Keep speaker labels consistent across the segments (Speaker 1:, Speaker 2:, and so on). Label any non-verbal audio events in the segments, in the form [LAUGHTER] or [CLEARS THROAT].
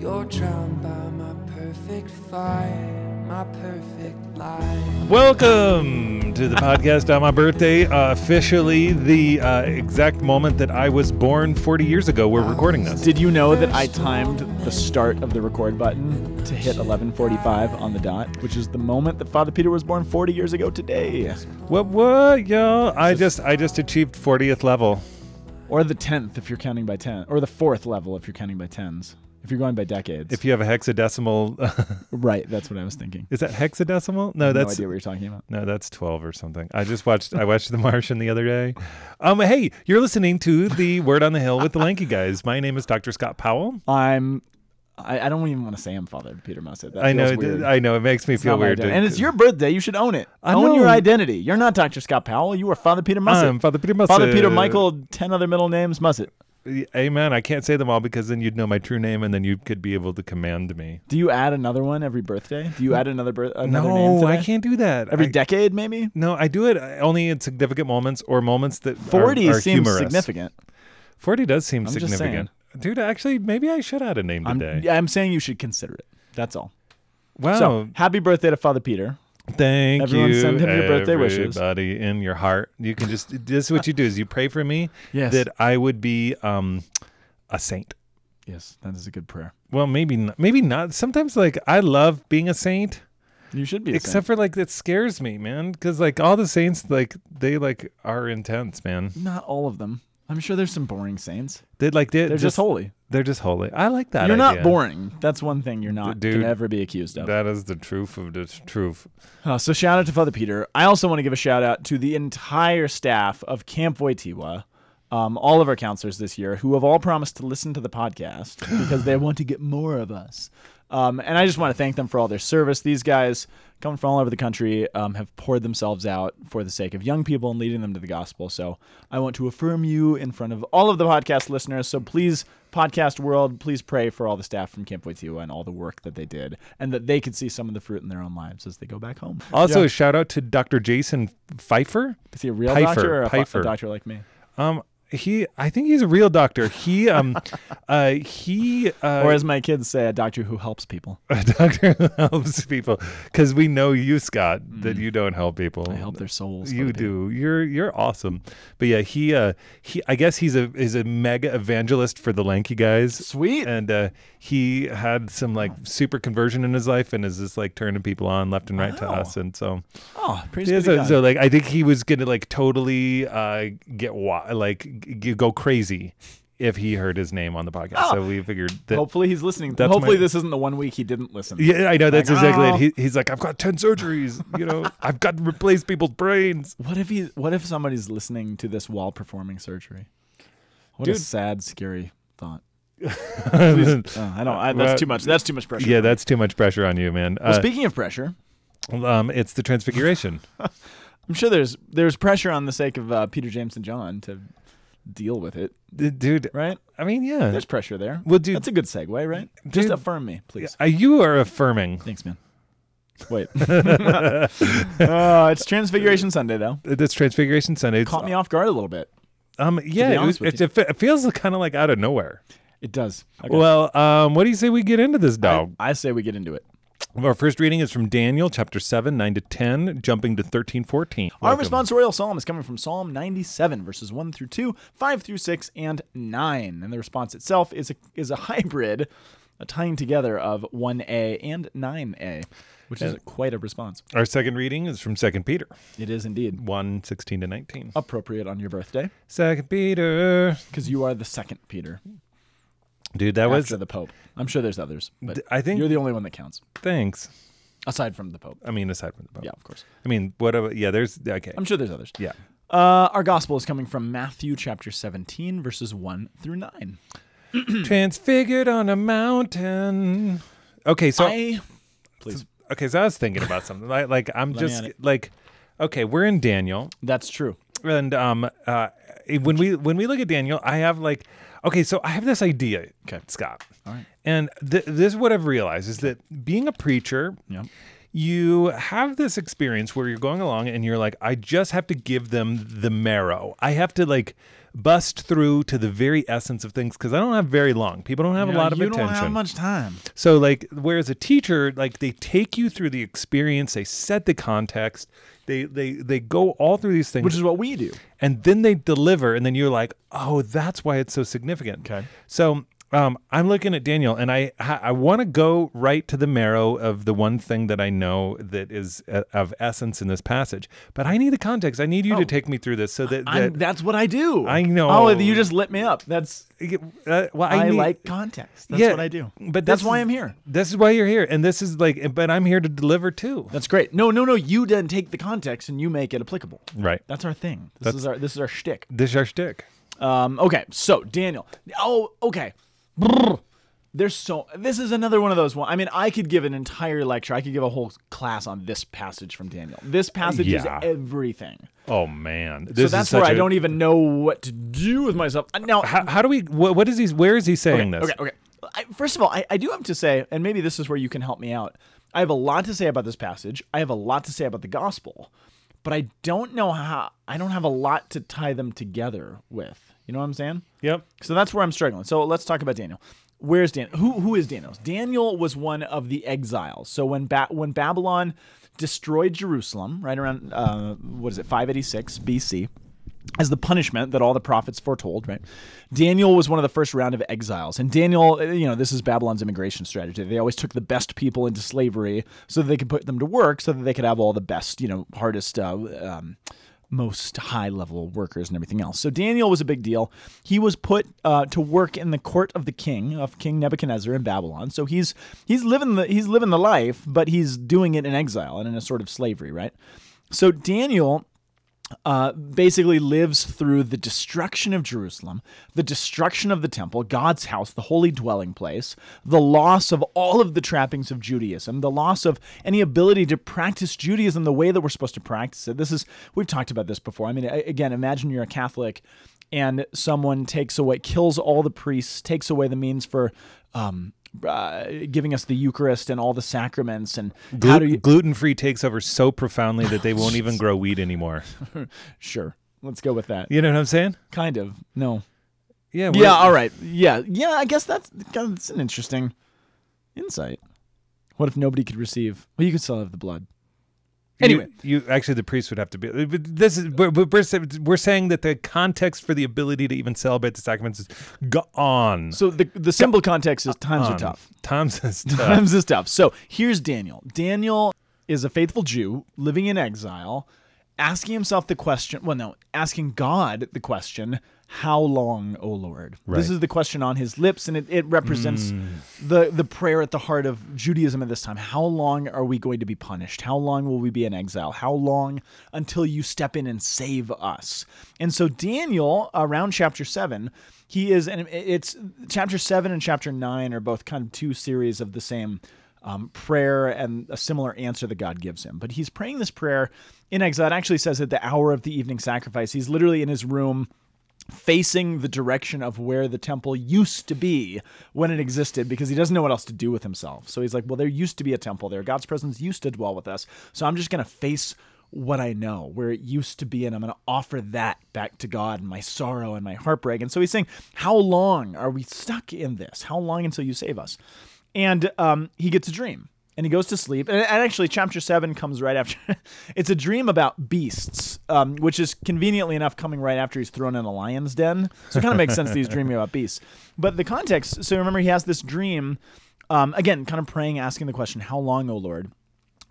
Speaker 1: You're drowned by my perfect fire, my perfect life.
Speaker 2: Welcome to the podcast on my birthday. Uh, officially, the uh, exact moment that I was born 40 years ago. We're recording this.
Speaker 3: Did you know that I timed the start of the record button to hit 11:45 on the dot, which is the moment that Father Peter was born 40 years ago today,
Speaker 2: What? What, y'all? I just, I just achieved 40th level.
Speaker 3: or the 10th if you're counting by 10, or the fourth level if you're counting by tens. If you're going by decades.
Speaker 2: If you have a hexadecimal, [LAUGHS]
Speaker 3: right, that's what I was thinking.
Speaker 2: is that hexadecimal? No, that's.
Speaker 3: no idea what you're talking about.
Speaker 2: no, that's 12 or something. I just watched, I watched The Martian the other day. Um, hey, you're listening to the Word on the Hill with the Lanky Guys. My name is Dr. Scott Powell.
Speaker 3: I'm. I, I don't even want to say I'm Father Peter Mussett. That
Speaker 2: I know,
Speaker 3: weird.
Speaker 2: I know, it makes me
Speaker 3: It's
Speaker 2: feel weird. to-
Speaker 3: and it's your birthday. You should own it.
Speaker 2: I
Speaker 3: own your identity. You're not Dr. Scott Powell. You are Father Peter Mussett.
Speaker 2: I'm Father Peter Mussett.
Speaker 3: Father Peter Michael, ten other middle names Mussett.
Speaker 2: Amen. I can't say them all because then you'd know my true name and then you could be able to command me.
Speaker 3: Do you add another one every birthday? Do you add another birth? Another name
Speaker 2: No? I can't do that.
Speaker 3: Every
Speaker 2: I-
Speaker 3: decade, maybe.
Speaker 2: No, I do it uh, only in significant moments or moments that
Speaker 3: Forty
Speaker 2: are,
Speaker 3: seems
Speaker 2: humorous.
Speaker 3: significant.
Speaker 2: Forty does seem
Speaker 3: I'm just
Speaker 2: significant, dude. Actually, maybe I should add a name
Speaker 3: I'm,
Speaker 2: today.
Speaker 3: yeah, I'm saying you should consider it. That's all.
Speaker 2: wow,
Speaker 3: So, happy birthday to Father Peter.
Speaker 2: Thank
Speaker 3: everyone
Speaker 2: you,
Speaker 3: send him your birthday wishes.
Speaker 2: Everybody in your heart, you can just. this is what you do: is you pray for me
Speaker 3: Yes.
Speaker 2: that I would be um a saint.
Speaker 3: yes, that is a good prayer.
Speaker 2: Well, maybe not, maybe not. Sometimes, like I love being a saint.
Speaker 3: You should be. a
Speaker 2: Except for like it scares me, man, because like all the saints, like they like are intense, man.
Speaker 3: saint. not all of them. I'm sure there's some boring saints.
Speaker 2: They like they
Speaker 3: They're just, holy.
Speaker 2: They're just holy. I like that.
Speaker 3: you're not boring. That's one thing you're not
Speaker 2: Dude,
Speaker 3: can ever be accused of.
Speaker 2: That is the truth of the truth.
Speaker 3: Uh, so shout out to Father Peter. I also want to give a shout out to the entire staff of Camp Wojtyla, um, all of our counselors this year, who have all promised to listen to the podcast because they [GASPS] want to get more of us. Um, and I just want to thank them for all their service. These guys, coming from all over the country, um, have poured themselves out for the sake of young people and leading them to the gospel. So I want to affirm you in front of all of the podcast listeners. So please, podcast world, please pray for all the staff from Camp Wojtyla and all the work that they did, and that they could see some of the fruit in their own lives as they go back home.
Speaker 2: Also,
Speaker 3: Yeah.
Speaker 2: a shout out to Dr. Jason Pfeiffer.
Speaker 3: Is he a real
Speaker 2: Pifer,
Speaker 3: doctor or a, fu- a doctor like me?
Speaker 2: Um, he, I think he's a real doctor. He, um, [LAUGHS] uh, he, uh,
Speaker 3: or as my kids say, a doctor who helps people. [LAUGHS]
Speaker 2: a doctor who helps people. Because we know you, Scott, that you don't help people.
Speaker 3: Mm. I help their souls.
Speaker 2: You do. You're you're awesome. But yeah, he uh he I guess he's a is a mega evangelist for the lanky guys.
Speaker 3: Sweet.
Speaker 2: And uh he had some like super conversion in his life and is just like turning people on left and right to us. And so
Speaker 3: Oh, praise
Speaker 2: yeah, so, so like I think he was gonna like totally uh get wa- like g- go crazy if he heard his name on the podcast.
Speaker 3: Oh.
Speaker 2: So we figured that
Speaker 3: Hopefully he's listening. Hopefully
Speaker 2: my-
Speaker 3: this isn't the one week he didn't listen.
Speaker 2: yeah, I know that's
Speaker 3: Like,
Speaker 2: exactly
Speaker 3: oh.
Speaker 2: it. He, he's like, I've got ten surgeries. You know, [LAUGHS] I've got to replace people's brains.
Speaker 3: What if he? What if somebody's listening to this while performing surgery? What a sad, scary thought. [LAUGHS] Oh, I don't. I,
Speaker 2: Well,
Speaker 3: that's too much. That's too much pressure.
Speaker 2: Yeah, that's too much pressure on you, man.
Speaker 3: Well,
Speaker 2: Uh,
Speaker 3: speaking of pressure,
Speaker 2: um, it's the Transfiguration. [LAUGHS]
Speaker 3: I'm sure there's there's pressure on the sake of uh, Peter, James, and John to deal with it,
Speaker 2: dude.
Speaker 3: right?
Speaker 2: I mean, yeah.
Speaker 3: There's pressure there.
Speaker 2: Well, dude,
Speaker 3: That's a good segue, right? Just affirm me, please.
Speaker 2: uh, you are affirming.
Speaker 3: Thanks, man. Wait. oh, [LAUGHS] it's Transfiguration Sunday, though.
Speaker 2: It's Transfiguration Sunday. it's-
Speaker 3: Caught me off guard a little bit.
Speaker 2: Um, yeah, it, was, it, it, feels kind of like out of nowhere.
Speaker 3: It does. Okay.
Speaker 2: Well, um, what do you say we get into this
Speaker 3: I,
Speaker 2: dog?
Speaker 3: I say we get into it.
Speaker 2: Our first reading is from Daniel chapter 7, 9 to 10, jumping to 13, 14.
Speaker 3: Our
Speaker 2: Welcome.
Speaker 3: responsorial psalm is coming from Psalm 97, verses 1 through 2, 5 through 6, and 9. And the response itself is a, is a hybrid, a tying together of 1a and 9a, which is quite a response.
Speaker 2: Our second reading is from 2 Peter
Speaker 3: It is indeed
Speaker 2: 1, 16 to 19.
Speaker 3: appropriate on your birthday,
Speaker 2: 2 Peter.
Speaker 3: because you are the second Peter
Speaker 2: Dude, that was,
Speaker 3: after the Pope. I'm sure there's others, but
Speaker 2: I think,
Speaker 3: you're the only one that counts,
Speaker 2: thanks.
Speaker 3: aside from the Pope.
Speaker 2: I mean, aside from the Pope.
Speaker 3: Yeah, of course.
Speaker 2: I mean, whatever. Yeah, there's, okay.
Speaker 3: I'm sure there's others.
Speaker 2: yeah.
Speaker 3: Uh, our gospel is coming from Matthew chapter 17, verses 1 through 9. [CLEARS THROAT] [CLEARS THROAT]
Speaker 2: Transfigured on a mountain. Okay, so
Speaker 3: I, please.
Speaker 2: okay, so I was thinking about something. Like, like I'm
Speaker 3: Let
Speaker 2: just like, okay, we're in Daniel,
Speaker 3: That's true.
Speaker 2: and um, uh, when we when we look at Daniel, I have like, okay, so I have this idea,
Speaker 3: Okay.
Speaker 2: Scott,
Speaker 3: All right.
Speaker 2: and th- this is what I've realized is that being a preacher,
Speaker 3: Yeah.
Speaker 2: you have this experience where you're going along and you're like, I just have to give them the marrow. I have to like bust through to the very essence of things because I don't have very long. People don't have a lot of
Speaker 3: you
Speaker 2: attention.
Speaker 3: don't have much time.
Speaker 2: So like whereas a teacher like they take you through the experience, they set the context, they they they go all through these things
Speaker 3: Which is what we do.
Speaker 2: and then they deliver and then you're like, "Oh, that's why it's so significant."
Speaker 3: Okay.
Speaker 2: So, um, I'm looking at Daniel, and I I want to go right to the marrow of the one thing that I know that is uh, of essence in this passage. But I need the context. I need you to take me through this so that,
Speaker 3: Oh.
Speaker 2: That
Speaker 3: that's what I do.
Speaker 2: I know.
Speaker 3: Oh, you just lit me up. That's
Speaker 2: uh, well, I,
Speaker 3: I,
Speaker 2: need-
Speaker 3: like context. That's
Speaker 2: Yeah,
Speaker 3: what I do.
Speaker 2: But
Speaker 3: that's why I'm here.
Speaker 2: This is why you're here, and this is like. But I'm here to deliver too.
Speaker 3: That's great. No, no, no. You then take the context and you make it applicable.
Speaker 2: Right.
Speaker 3: That's our thing. This
Speaker 2: That's-
Speaker 3: is our this is our shtick.
Speaker 2: This is our shtick.
Speaker 3: Um, okay, so Daniel. Oh, okay. Brr. There's so this is another one of those one. I mean, I could give an entire lecture. I could give a whole class on this passage from Daniel. This passage
Speaker 2: Yeah.
Speaker 3: is everything.
Speaker 2: Oh man, this
Speaker 3: So
Speaker 2: is
Speaker 3: that's where
Speaker 2: such
Speaker 3: I
Speaker 2: a-
Speaker 3: don't even know what to do with myself. Uh, Now,
Speaker 2: How, how do we? What, what is he? Where is he saying this?
Speaker 3: okay, okay. I, first of all, I, I do have to say, and maybe this is where you can help me out. I have a lot to say about this passage. I have a lot to say about the gospel, but I don't know how. I don't have a lot to tie them together with. You know what I'm saying?
Speaker 2: Yep.
Speaker 3: So that's where I'm struggling. So let's talk about Daniel. Where's Daniel? Who who is Daniel? Daniel was one of the exiles. So when ba- when Babylon destroyed Jerusalem, right around uh, what is it, 586 BC, as the punishment that all the prophets foretold, right? Daniel was one of the first round of exiles. And Daniel, you know, this is Babylon's immigration strategy. They always took the best people into slavery so that they could put them to work so that they could have all the best, you know, hardest uh, um, most high level workers and everything else. So Daniel was a big deal. He was put uh, to work in the court of the king of King Nebuchadnezzar in Babylon. So he's he's living the he's living the life, but he's doing it in exile and in a sort of slavery, right? So Daniel uh, basically lives through the destruction of Jerusalem, the destruction of the temple, God's house, the holy dwelling place, the loss of all of the trappings of Judaism, the loss of any ability to practice Judaism the way that we're supposed to practice it. This is, we've talked about this before. I mean, again, imagine you're a Catholic and someone takes away, kills all the priests, takes away the means for, um, uh, giving us the Eucharist and all the sacraments, and how do you?
Speaker 2: Gluten free takes over so profoundly that they won't even [LAUGHS] grow wheat anymore. [LAUGHS]
Speaker 3: Sure, let's go with that.
Speaker 2: You know what I'm saying?
Speaker 3: Kind of. No.
Speaker 2: Yeah.
Speaker 3: Yeah, all right. Yeah, yeah. I guess that's that's an interesting insight. What if nobody could receive? Well, you could still have the blood. Anyway,
Speaker 2: you, you actually the priest would have to be. Uh, but this is we're, we're, we're saying that the context for the ability to even celebrate the sacraments is gone.
Speaker 3: so the the simple context is times are tough.
Speaker 2: Times is [LAUGHS] tough.
Speaker 3: Times is tough. So here's Daniel. Daniel is a faithful Jew living in exile, asking himself the question. Well, no, asking God the question. How long, O Lord?
Speaker 2: Right.
Speaker 3: This is the question on his lips, and it, it represents the, the prayer at the heart of Judaism at this time. How long are we going to be punished? How long will we be in exile? How long until you step in and save us? And so, Daniel, around chapter 7, he is, and it's chapter 7 and chapter 9 are both kind of two series of the same um, prayer and a similar answer that God gives him. But he's praying this prayer in exile. It actually says at the hour of the evening sacrifice. He's literally in his room facing the direction of where the temple used to be when it existed because he doesn't know what else to do with himself. So he's like, well, there used to be a temple there. God's presence used to dwell with us. So I'm just going to face what I know, where it used to be, and I'm going to offer that back to God and my sorrow and my heartbreak. And so he's saying, How long are we stuck in this? How long until you save us? And um, he gets a dream and he goes to sleep. And, actually, chapter seven comes right after. [LAUGHS] it's a dream about beasts, um, which is conveniently enough coming right after he's thrown in a lion's den. So it kind of makes sense that he's dreaming about beasts. But the context. So remember, he has this dream. Um, again, kind of praying, asking the question, "How long, O Lord?"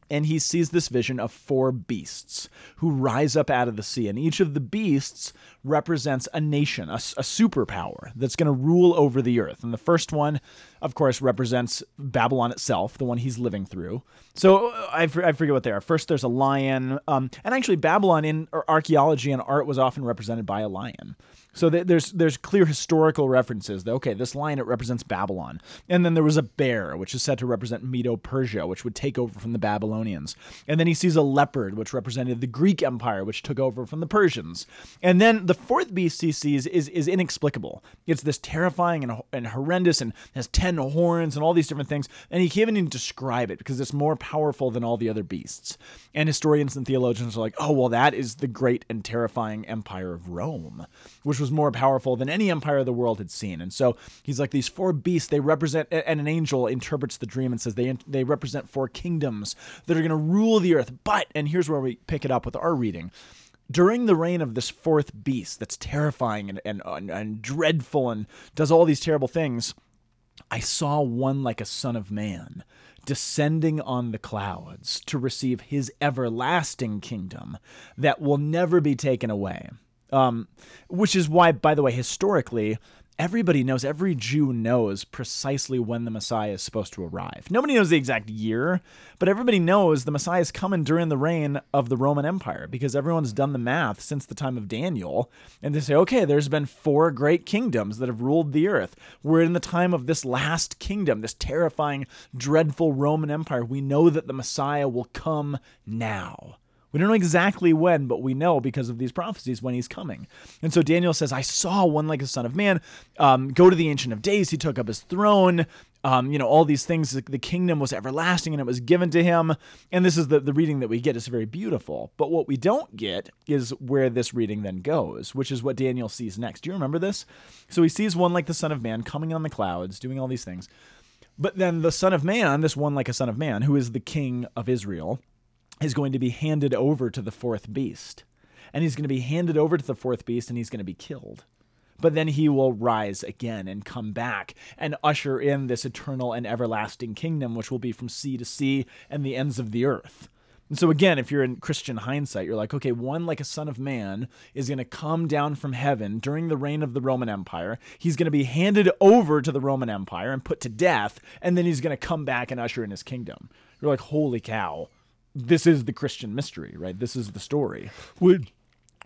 Speaker 3: And he sees this vision of four beasts who rise up out of the sea. And each of the beasts represents a nation, a, a superpower that's going to rule over the earth. And the first one, of course, represents Babylon itself, the one he's living through. So uh, I, I forget what they are. First, there's a lion. Um, and actually, Babylon in archaeology and art was often represented by a lion. So th- there's there's clear historical references that okay, this lion it represents Babylon, and then there was a bear, which is said to represent Medo-Persia, which would take over from the Babylonians, and then he sees a leopard, which represented the Greek Empire, which took over from the Persians, and then the fourth beast he sees is is inexplicable. It's this terrifying and, and horrendous, and has ten horns and all these different things, and he can't even describe it because it's more powerful than all the other beasts. And historians and theologians are like, oh well, that is the great and terrifying empire of Rome, which was was more powerful than any empire the world had seen. And so he's like, these four beasts, they represent, and an angel interprets the dream and says they, they represent four kingdoms that are going to rule the earth. But, and here's where we pick it up with our reading during the reign of this fourth beast that's terrifying and, and, and, and dreadful and does all these terrible things, I saw one like a son of man descending on the clouds to receive his everlasting kingdom that will never be taken away. Um, which is why, by the way, historically, everybody knows, every Jew knows precisely when the Messiah is supposed to arrive. Nobody knows the exact year, but everybody knows the Messiah is coming during the reign of the Roman Empire because everyone's done the math since the time of Daniel. And they say, okay, there's been four great kingdoms that have ruled the earth. We're in the time of this last kingdom, this terrifying, dreadful Roman Empire. We know that the Messiah will come now. We don't know exactly when, but we know because of these prophecies when he's coming. And so Daniel says, I saw one like a son of man um, go to the Ancient of Days. He took up his throne. Um, you know, all these things. The kingdom was everlasting and it was given to him. And this is the, the reading that we get. It's very beautiful. But what we don't get is where this reading then goes, which is what Daniel sees next. Do you remember this? So he sees one like the Son of Man coming on the clouds, doing all these things. But then the Son of Man, this one like a Son of Man, who is the King of Israel, is going to be handed over to the fourth beast. And he's going to be handed over to the fourth beast and he's going to be killed. But then he will rise again and come back and usher in this eternal and everlasting kingdom, which will be from sea to sea and the ends of the earth. And so, again, if you're in Christian hindsight, you're like, okay, one like a son of man is going to come down from heaven during the reign of the Roman Empire. He's going to be handed over to the Roman Empire and put to death, and then he's going to come back and usher in his kingdom. You're like, holy cow this is the Christian mystery, right? This is the story.
Speaker 2: Which,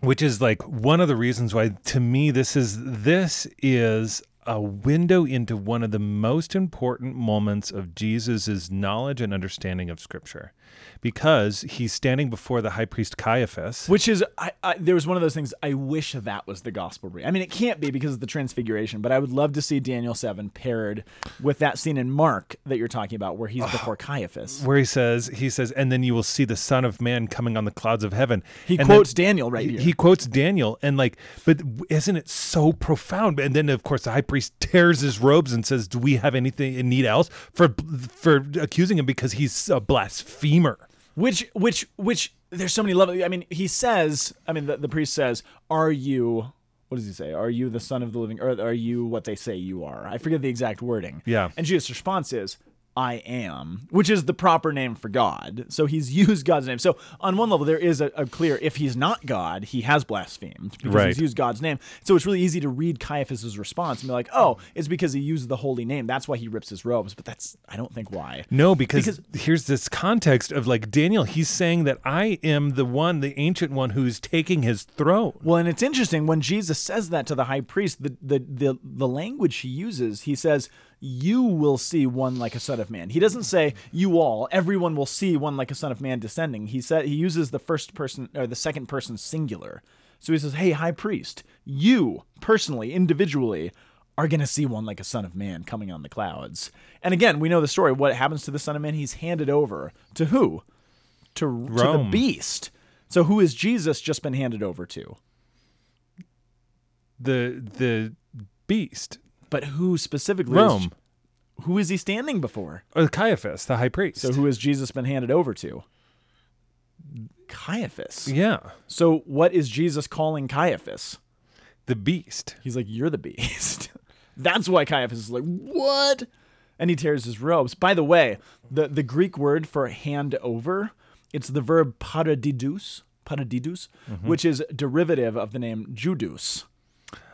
Speaker 2: which is like one of the reasons why to me this is this is a window into one of the most important moments of Jesus' knowledge and understanding of Scripture because he's standing before the high priest Caiaphas.
Speaker 3: Which is, I, I, there was one of those things, I wish that was the gospel read. I mean, it can't be because of the transfiguration, but I would love to see Daniel 7 paired with that scene in Mark that you're talking about where he's [SIGHS] before Caiaphas.
Speaker 2: Where he says, he says, and then you will see the Son of Man coming on the clouds of heaven.
Speaker 3: He
Speaker 2: and
Speaker 3: quotes Daniel right
Speaker 2: he,
Speaker 3: here.
Speaker 2: He quotes Daniel, and like, but isn't it so profound? And then, of course, the high priest tears his robes and says, "Do we have anything in need else for for accusing him because he's a blasphemer?"
Speaker 3: Which, which, which, there's so many levels. I mean, he says, I mean, the, the priest says, Are you, what does he say? Are you the son of the living, or are you what they say you are? I forget the exact wording.
Speaker 2: Yeah.
Speaker 3: And Jesus' response is, I am, which is the proper name for God. So he's [LAUGHS] used God's name. So on one level, there is a, a clear if he's not God, he has blasphemed because
Speaker 2: Right.
Speaker 3: he's used God's name. So it's really easy to read Caiaphas's response and be like, oh, it's because he used the holy name. That's why he rips his robes. But that's I don't think why.
Speaker 2: No, because,
Speaker 3: Because-
Speaker 2: here's this context of like Daniel. He's saying that I am the one, the ancient one, who's taking his throne.
Speaker 3: Well, and it's interesting when Jesus says that to the high priest, the the the, the language he uses, he says, "You will see one like a son of man." He doesn't say you all, everyone will see one like a son of man descending. He said he uses the first person or the second person singular. So he says, "Hey, high priest, you personally, individually." Are going to see one like a son of man coming on the clouds. And again, we know the story. What happens to the son of man? He's handed over to who? To, to the beast. So who is Jesus just been handed over to?
Speaker 2: The the beast,
Speaker 3: But who specifically? is-
Speaker 2: Rome,
Speaker 3: who is he standing before?
Speaker 2: or Caiaphas, the high priest.
Speaker 3: So who has Jesus been handed over to? Caiaphas.
Speaker 2: yeah,
Speaker 3: So what is Jesus calling Caiaphas?
Speaker 2: the beast.
Speaker 3: He's like, "You're the beast." [LAUGHS] That's why Caiaphas is like, "What?" And he tears his robes. By the way, the the Greek word for hand over, it's the verb paradidus, paradidus, mm-hmm. which is derivative of the name Judas,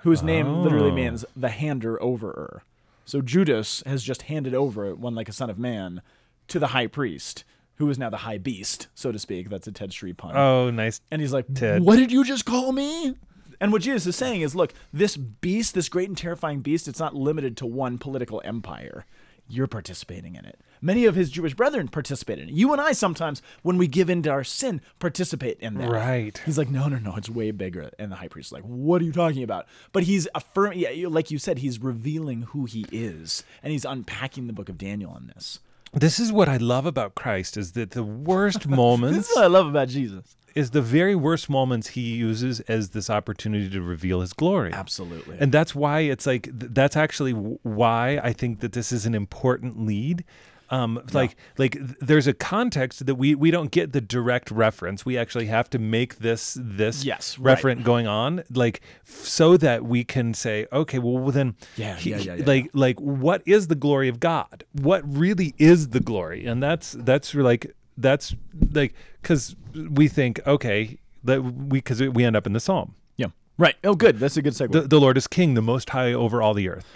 Speaker 3: whose name literally
Speaker 2: Oh.
Speaker 3: means the hander overer. So Judas has just handed over one like a son of man to the high priest, who is now the high beast, so to speak. That's a Ted Street pun.
Speaker 2: Oh, nice.
Speaker 3: And he's like,
Speaker 2: Ted.
Speaker 3: What did you just call me? And what Jesus is saying is, look, this beast, this great and terrifying beast, it's not limited to one political empire. You're participating in it. Many of his Jewish brethren participate in it. You and I sometimes, when we give in to our sin, participate in that.
Speaker 2: Right.
Speaker 3: He's like, no, no, no, it's way bigger. And the high priest is like, what are you talking about? But he's affirming, yeah, like you said, he's revealing who he is. And he's unpacking the book of Daniel on this.
Speaker 2: This is what I love about Christ is that the worst moments. [LAUGHS]
Speaker 3: This is what I love about Jesus.
Speaker 2: Is the very worst moments he uses as this opportunity to reveal his glory.
Speaker 3: Absolutely.
Speaker 2: And that's why it's like that's actually why I think that this is an important lead. Um, like like there's a context that we we don't get the direct reference. We actually have to make this this
Speaker 3: Yes, right.
Speaker 2: going on like so that we can say okay well then
Speaker 3: Yeah,
Speaker 2: he-
Speaker 3: yeah, yeah, yeah,
Speaker 2: like like what is the glory of God? What really is the glory? And that's that's like that's like because we think okay that we because we end up in the psalm.
Speaker 3: yeah. Right. Oh, good. That's a good segue.
Speaker 2: The, the Lord is King, the Most High over all the earth.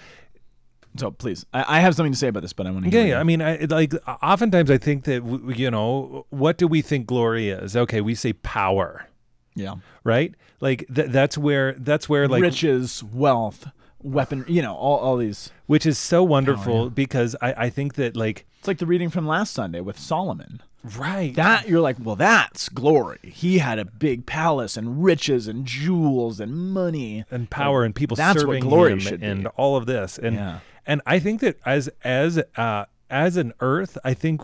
Speaker 3: so please, I, I have something to say about this, but I want to.
Speaker 2: Yeah, yeah. I mean, I, like oftentimes I think that w- you know what do we think glory is? Okay, we say power,
Speaker 3: yeah.
Speaker 2: right? Like th- that's where that's where like
Speaker 3: Riches, wealth, weapon. You know, all all these.
Speaker 2: which is so wonderful because I I think that like
Speaker 3: It's like the reading from last Sunday with Solomon.
Speaker 2: Right
Speaker 3: That you're like, well, that's glory. He had a big palace and riches and jewels and money.
Speaker 2: and power and people
Speaker 3: That's what
Speaker 2: serving
Speaker 3: glory
Speaker 2: him
Speaker 3: should be.
Speaker 2: and all of this and
Speaker 3: Yeah.
Speaker 2: and I think that as as uh as an earth I think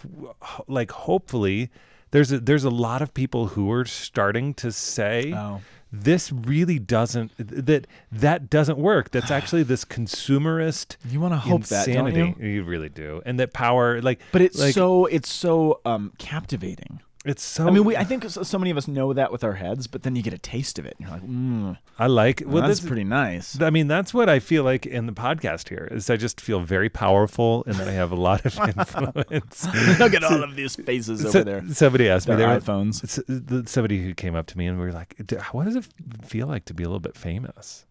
Speaker 2: like hopefully there's a there's a lot of people who are starting to say
Speaker 3: Oh.
Speaker 2: This really doesn't that that doesn't work that's [SIGHS] actually this consumerist
Speaker 3: You wanna hope that, don't
Speaker 2: insanity you? really do and that power like
Speaker 3: But it's
Speaker 2: like,
Speaker 3: so it's so um captivating.
Speaker 2: It's so
Speaker 3: I mean, we I [SIGHS] think so, so many of us know that with our heads, but then you get a taste of it, and you're like, mm,
Speaker 2: I like well
Speaker 3: that's
Speaker 2: this,
Speaker 3: pretty nice.
Speaker 2: I mean, that's what I feel like in the podcast here. Is I just feel very powerful and that I have a lot of [LAUGHS] influence. [LAUGHS]
Speaker 3: Look at all of these faces over there.
Speaker 2: Somebody asked me,
Speaker 3: Their
Speaker 2: they were-
Speaker 3: iPhones.
Speaker 2: somebody who came up to me and we were like, "What does it feel like to be a little bit famous?"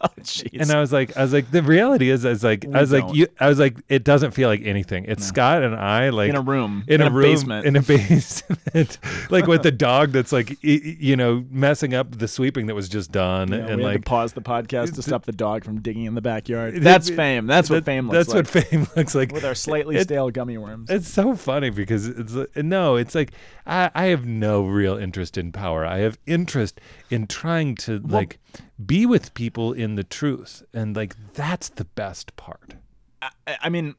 Speaker 2: [LAUGHS]
Speaker 3: Oh, jeez.
Speaker 2: And I was like, "I was like, the reality is, I was like,
Speaker 3: We
Speaker 2: I was like,
Speaker 3: don't.
Speaker 2: you, I was like, it doesn't feel like anything. It's Scott and I, like
Speaker 3: in a room,
Speaker 2: in, a, room,
Speaker 3: basement.
Speaker 2: in a [LAUGHS] basement, like with the dog that's like, y- y- you know, messing up the sweeping that was just done,
Speaker 3: Yeah,
Speaker 2: and
Speaker 3: we had
Speaker 2: like
Speaker 3: to pause the podcast to stop the dog from digging in the backyard. That's fame. That's what
Speaker 2: that-
Speaker 3: fame looks
Speaker 2: That's
Speaker 3: like.
Speaker 2: what fame [LAUGHS] looks like.
Speaker 3: with our slightly
Speaker 2: It-
Speaker 3: stale gummy worms.
Speaker 2: It's so funny because it's uh, no, it's like I, I have no real interest in power. I have interest in trying to like be with people in the truth, and like that's the best part.
Speaker 3: I, I mean,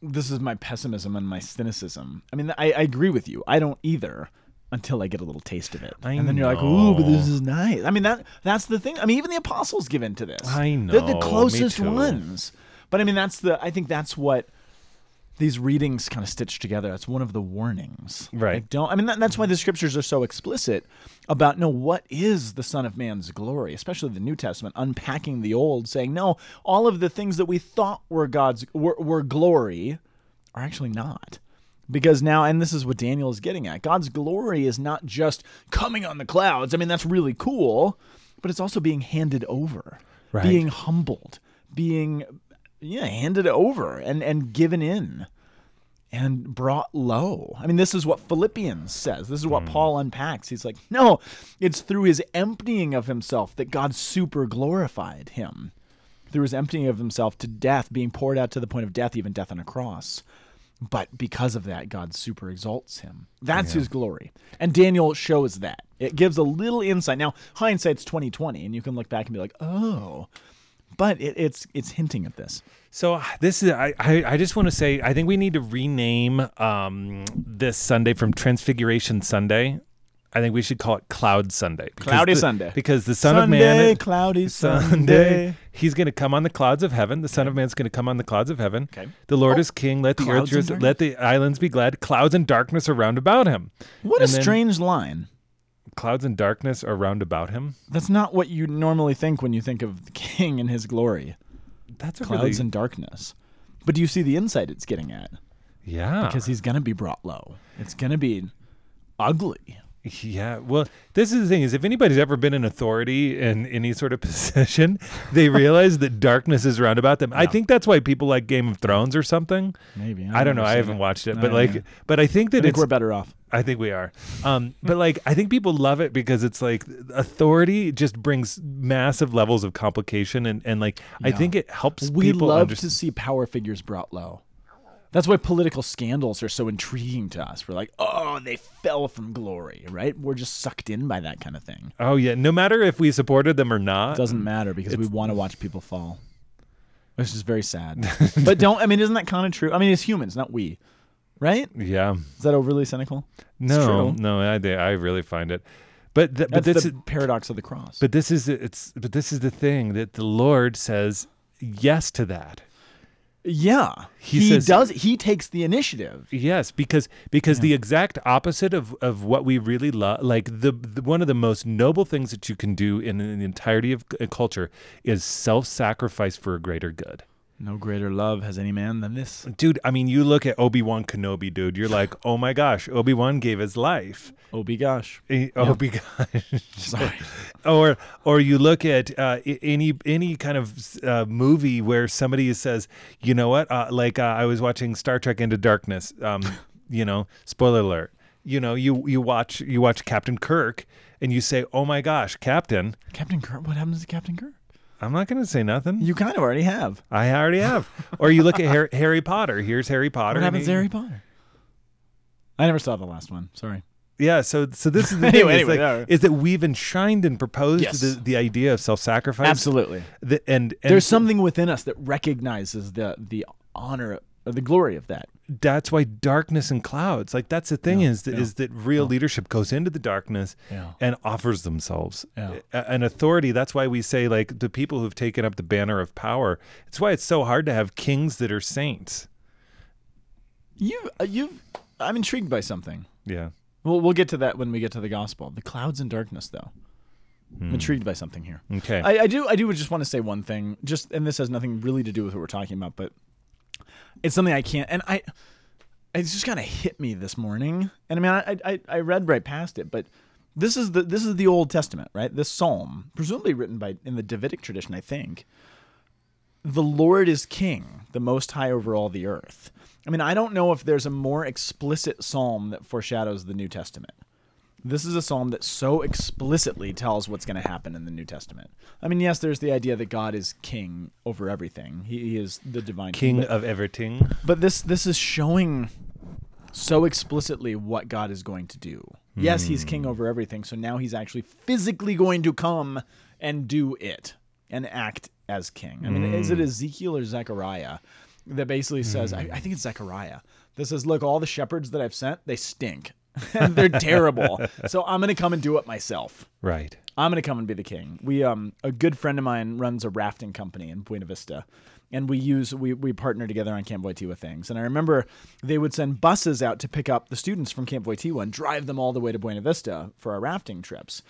Speaker 3: this is my pessimism and my cynicism. I mean, I, I agree with you. I don't either until I get a little taste of it,
Speaker 2: I
Speaker 3: and then you're like, "Ooh, but this is nice." I mean, that that's the thing. I mean, even the apostles give in to this.
Speaker 2: I know.
Speaker 3: They're
Speaker 2: know,
Speaker 3: the closest ones. But I mean, that's the. I think that's what these readings kind of stitch together. That's one of the warnings.
Speaker 2: Right.
Speaker 3: Like, don't. I mean, that, that's why the scriptures are so explicit about no, what is the Son of Man's glory, especially the New Testament, unpacking the Old, saying no, all of the things that we thought were God's were, were glory are actually not. Because now, and this is what Daniel is getting at God's glory is not just coming on the clouds. I mean, that's really cool, but it's also being handed over,
Speaker 2: Right.
Speaker 3: being humbled, being yeah, handed over and, and given in and brought low. I mean, this is what Philippians says. This is what hmm. Paul unpacks. He's like, no, it's through his emptying of himself that God super glorified him. Through his emptying of himself to death, being poured out to the point of death, even death on a cross. But because of that, God super exalts him. That's his glory. And Daniel shows that. It gives a little insight. Now, hindsight's 2020, and you can look back and be like, oh. But it, it's it's hinting at this.
Speaker 2: So uh, this is I, I, I just want to say I think we need to rename um, this Sunday from Transfiguration Sunday. I think we should call it Cloud Sunday.
Speaker 3: Cloudy
Speaker 2: the-
Speaker 3: Sunday.
Speaker 2: Because the Son
Speaker 3: Sunday,
Speaker 2: of Man
Speaker 3: cloudy
Speaker 2: Sunday.
Speaker 3: Sunday.
Speaker 2: He's going to come on the clouds of heaven. The Son of Man's going to come on the clouds of heaven.
Speaker 3: Okay.
Speaker 2: The Lord is King. Let the earth,
Speaker 3: Clouds and
Speaker 2: rejoice. let the islands be glad. Clouds and darkness are round about him.
Speaker 3: What a
Speaker 2: then-
Speaker 3: strange line.
Speaker 2: Clouds and darkness are round about him.
Speaker 3: That's not what you normally think when you think of the [LAUGHS] king and his glory.
Speaker 2: That's
Speaker 3: Clouds
Speaker 2: really,
Speaker 3: and darkness. But do you see the insight it's getting at?
Speaker 2: yeah.
Speaker 3: Because he's going to be brought low. It's going to be ugly.
Speaker 2: Yeah, well, this is the thing: is if anybody's ever been in authority in any sort of [LAUGHS] position, they [LAUGHS] realize that darkness is round about them. I think that's why people like Game of Thrones or something.
Speaker 3: Maybe.
Speaker 2: I don't know. I haven't watched it, but like, but I think
Speaker 3: I
Speaker 2: that
Speaker 3: think
Speaker 2: it's.
Speaker 3: we're better off.
Speaker 2: I think we are. Um, but like, I think people love it because it's like authority just brings massive levels of complication, and and like I think it helps people We
Speaker 3: love
Speaker 2: understand.
Speaker 3: to see power figures brought low. That's why political scandals are so intriguing to us. We're like, oh, they fell from glory, right? We're just sucked in by that kind of thing.
Speaker 2: Oh yeah, no matter if we supported them or not.
Speaker 3: It doesn't matter because we want to watch people fall. Which is very sad. [LAUGHS] but don't I mean isn't that kind of true? I mean as humans, not we. Right?
Speaker 2: Yeah.
Speaker 3: Is that overly cynical?
Speaker 2: No, no, I, I really find it. But th- but this
Speaker 3: the
Speaker 2: is,
Speaker 3: paradox of the cross.
Speaker 2: but this is it's but this is the thing that the Lord says yes to that.
Speaker 3: yeah,
Speaker 2: He
Speaker 3: he,
Speaker 2: says-
Speaker 3: does. He takes the initiative.
Speaker 2: Yes, because because the exact opposite of, of what we really love, like the, the one of the most noble things that you can do in, the entirety of a culture is self-sacrifice for a greater good.
Speaker 3: No greater love has any man than this.
Speaker 2: Dude, I mean, you look at Obi Wan Kenobi, dude. You're like, oh my gosh, Obi Wan gave his life.
Speaker 3: Oh, be gosh.
Speaker 2: Obi gosh. [LAUGHS]
Speaker 3: Sorry.
Speaker 2: or or you look at uh, any any kind of uh, movie where somebody says, you know what, uh, like uh, I was watching Star Trek Into Darkness. Um, [LAUGHS] you know, spoiler alert. You know, you you watch you watch Captain Kirk, and you say, oh my gosh, Captain.
Speaker 3: Captain Kirk. What happens to Captain Kirk?
Speaker 2: I'm not going to say nothing.
Speaker 3: You kind of already have.
Speaker 2: I already have. or you look at Harry, [LAUGHS] Harry Potter. Here's Harry Potter.
Speaker 3: What happens to Harry Potter? I never saw the last one. Sorry.
Speaker 2: Yeah, so so this is the [LAUGHS]
Speaker 3: Anyway,
Speaker 2: thing, is,
Speaker 3: anyway,
Speaker 2: like-
Speaker 3: yeah.
Speaker 2: is that we've enshrined and proposed
Speaker 3: Yes.
Speaker 2: the, the idea of self-sacrifice.
Speaker 3: Absolutely.
Speaker 2: The, and, and
Speaker 3: There's something within us that recognizes the the honor or the glory of that.
Speaker 2: that's why darkness and clouds like that's the thing is that, is that real leadership goes into the darkness
Speaker 3: Yeah.
Speaker 2: and offers themselves
Speaker 3: Yeah.
Speaker 2: An authority that's why we say like the people who've taken up the banner of power it's why it's so hard to have kings that are saints
Speaker 3: You uh, you I'm intrigued by something.
Speaker 2: yeah
Speaker 3: We'll we'll get to that when we get to the gospel. The clouds and darkness, though.
Speaker 2: Hmm.
Speaker 3: I'm intrigued by something here.
Speaker 2: okay
Speaker 3: I, I do I do just want to say one thing. Just and this has nothing really to do with what we're talking about, but it's something I can't. And I it just kind of hit me this morning. And I mean, I, I I read right past it, but this is the this is the Old Testament, right? This psalm, presumably written by in the Davidic tradition, I think. The Lord is King, the Most High over all the earth. I mean, I don't know if there's a more explicit psalm that foreshadows the New Testament. This is a psalm that so explicitly tells what's going to happen in the New Testament. I mean, yes, there's the idea that God is king over everything. He, he is the divine
Speaker 2: king
Speaker 3: but,
Speaker 2: of everything
Speaker 3: but this this is showing so explicitly what God is going to do. Yes, he's king hmm. over everything, so now he's actually physically going to come and do it and act as king. I mean, is it hmm. Ezekiel or Zechariah that basically says, I, hmm. I think it's Zechariah, that says, Look, all the shepherds that I've sent, they stink. [LAUGHS] they're terrible. So I'm going to come and do it myself.
Speaker 2: right
Speaker 3: I'm gonna come and be the king. We um a good friend of mine runs a rafting company in Buena Vista. And we use we we partner together on Camp Wojtyla things. And I remember they would send buses out to pick up the students from Camp Wojtyla and drive them all the way to Buena Vista for our rafting trips.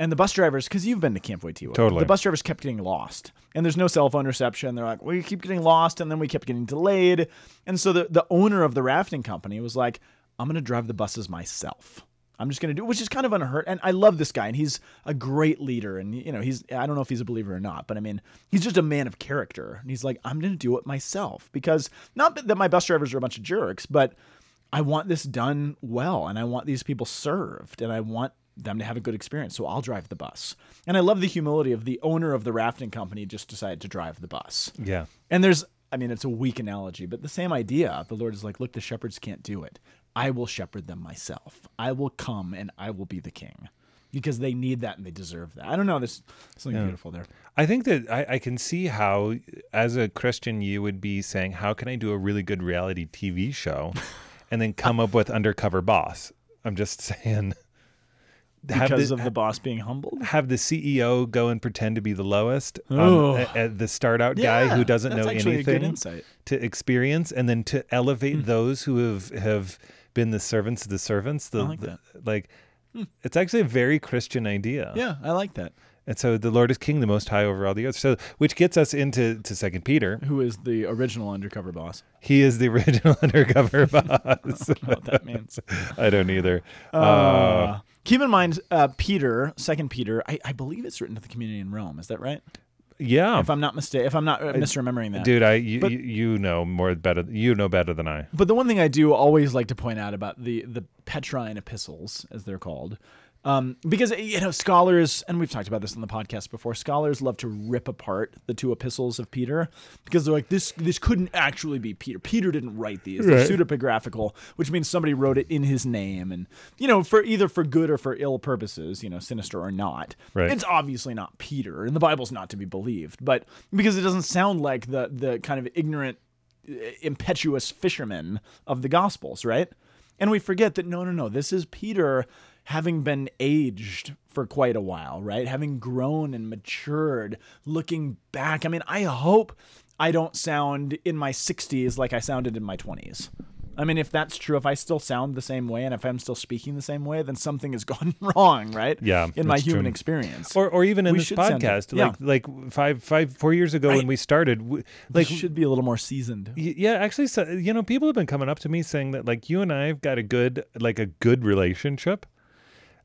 Speaker 3: And the bus drivers, because you've been to Camp Wojtyla,
Speaker 2: Totally.
Speaker 3: the bus drivers kept getting lost. And there's no cell phone reception. They're like, we keep getting lost, and then we kept getting delayed. And so the, the owner of the rafting company was like, I'm gonna drive the buses myself. I'm just going to do, it, which is kind of unheard. And I love this guy, and he's a great leader. And you know, he's I don't know if he's a believer or not, but I mean, he's just a man of character. And he's like, I'm going to do it myself because not that my bus drivers are a bunch of jerks, but I want this done well, and I want these people served, and I want them to have a good experience. So I'll drive the bus. And I love the humility of the owner of the rafting company just decided to drive the bus.
Speaker 2: yeah
Speaker 3: And there's, I mean, it's a weak analogy, but the same idea. The Lord is like, look, the shepherds can't do it. I will shepherd them myself. I will come and I will be the king because they need that and they deserve that. I don't know. There's something beautiful there.
Speaker 2: I think that I, I can see how, as a Christian, you would be saying, "How can I do a really good reality TV show?" [LAUGHS] and then come up with undercover boss. I'm just [LAUGHS] saying.
Speaker 3: Because
Speaker 2: the,
Speaker 3: of the boss being humbled.
Speaker 2: have the CEO go and pretend to be the lowest, um, a- a- the start out guy
Speaker 3: Yeah,
Speaker 2: who doesn't know
Speaker 3: actually a good
Speaker 2: anything
Speaker 3: insight.
Speaker 2: To experience, and then to elevate those who have have been the servants of the servants. The,
Speaker 3: I like
Speaker 2: the-
Speaker 3: that. Hmm.
Speaker 2: it's actually a very Christian idea.
Speaker 3: Yeah, I like that.
Speaker 2: And so the Lord is King, the Most High over all the earth. So, which gets us into to Second Peter.
Speaker 3: Who is the original undercover boss?
Speaker 2: He is the [LAUGHS] original undercover [LAUGHS] boss.
Speaker 3: I don't know what that means. [LAUGHS]
Speaker 2: I don't either.
Speaker 3: Uh, keep in mind, uh, Peter, Second Peter. I, I believe it's written to the community in Rome. Is that right?
Speaker 2: Yeah,
Speaker 3: If I'm not mistaken, if I'm not uh, misremembering that,
Speaker 2: dude, I you,
Speaker 3: But-
Speaker 2: you, you know more better. You know better than I.
Speaker 3: But the one thing I do always like to point out about the the Petrine epistles, as they're called, um, because you know scholars, and we've talked about this on the podcast before. Scholars love to rip apart the two epistles of Peter because they're like, this this couldn't actually be Peter. Peter didn't write these. They're
Speaker 2: Right.
Speaker 3: pseudepigraphical, which means somebody wrote it in his name, and you know, for either for good or for ill purposes, you know, sinister or not.
Speaker 2: Right.
Speaker 3: It's obviously not Peter, and the Bible's not to be believed, but because it doesn't sound like the the kind of ignorant impetuous fishermen of the Gospels, right? And we forget that no, no, no. This is Peter having been aged for quite a while, right? Having grown and matured, looking back. I mean, I hope I don't sound in my 60s like I sounded in my 20s. I mean, if that's true, if I still sound the same way and if I'm still speaking the same way, then something has [LAUGHS] gone [LAUGHS] wrong, right?
Speaker 2: Yeah,
Speaker 3: In my human
Speaker 2: true.
Speaker 3: experience.
Speaker 2: Or, or even in
Speaker 3: We
Speaker 2: this podcast,
Speaker 3: different. Yeah.
Speaker 2: like like five five four years ago when we started, w-
Speaker 3: like,
Speaker 2: like
Speaker 3: should be a little more seasoned.
Speaker 2: Y- Yeah, actually, so, you know, people have been coming up to me saying that like you and I have got a good like a good relationship.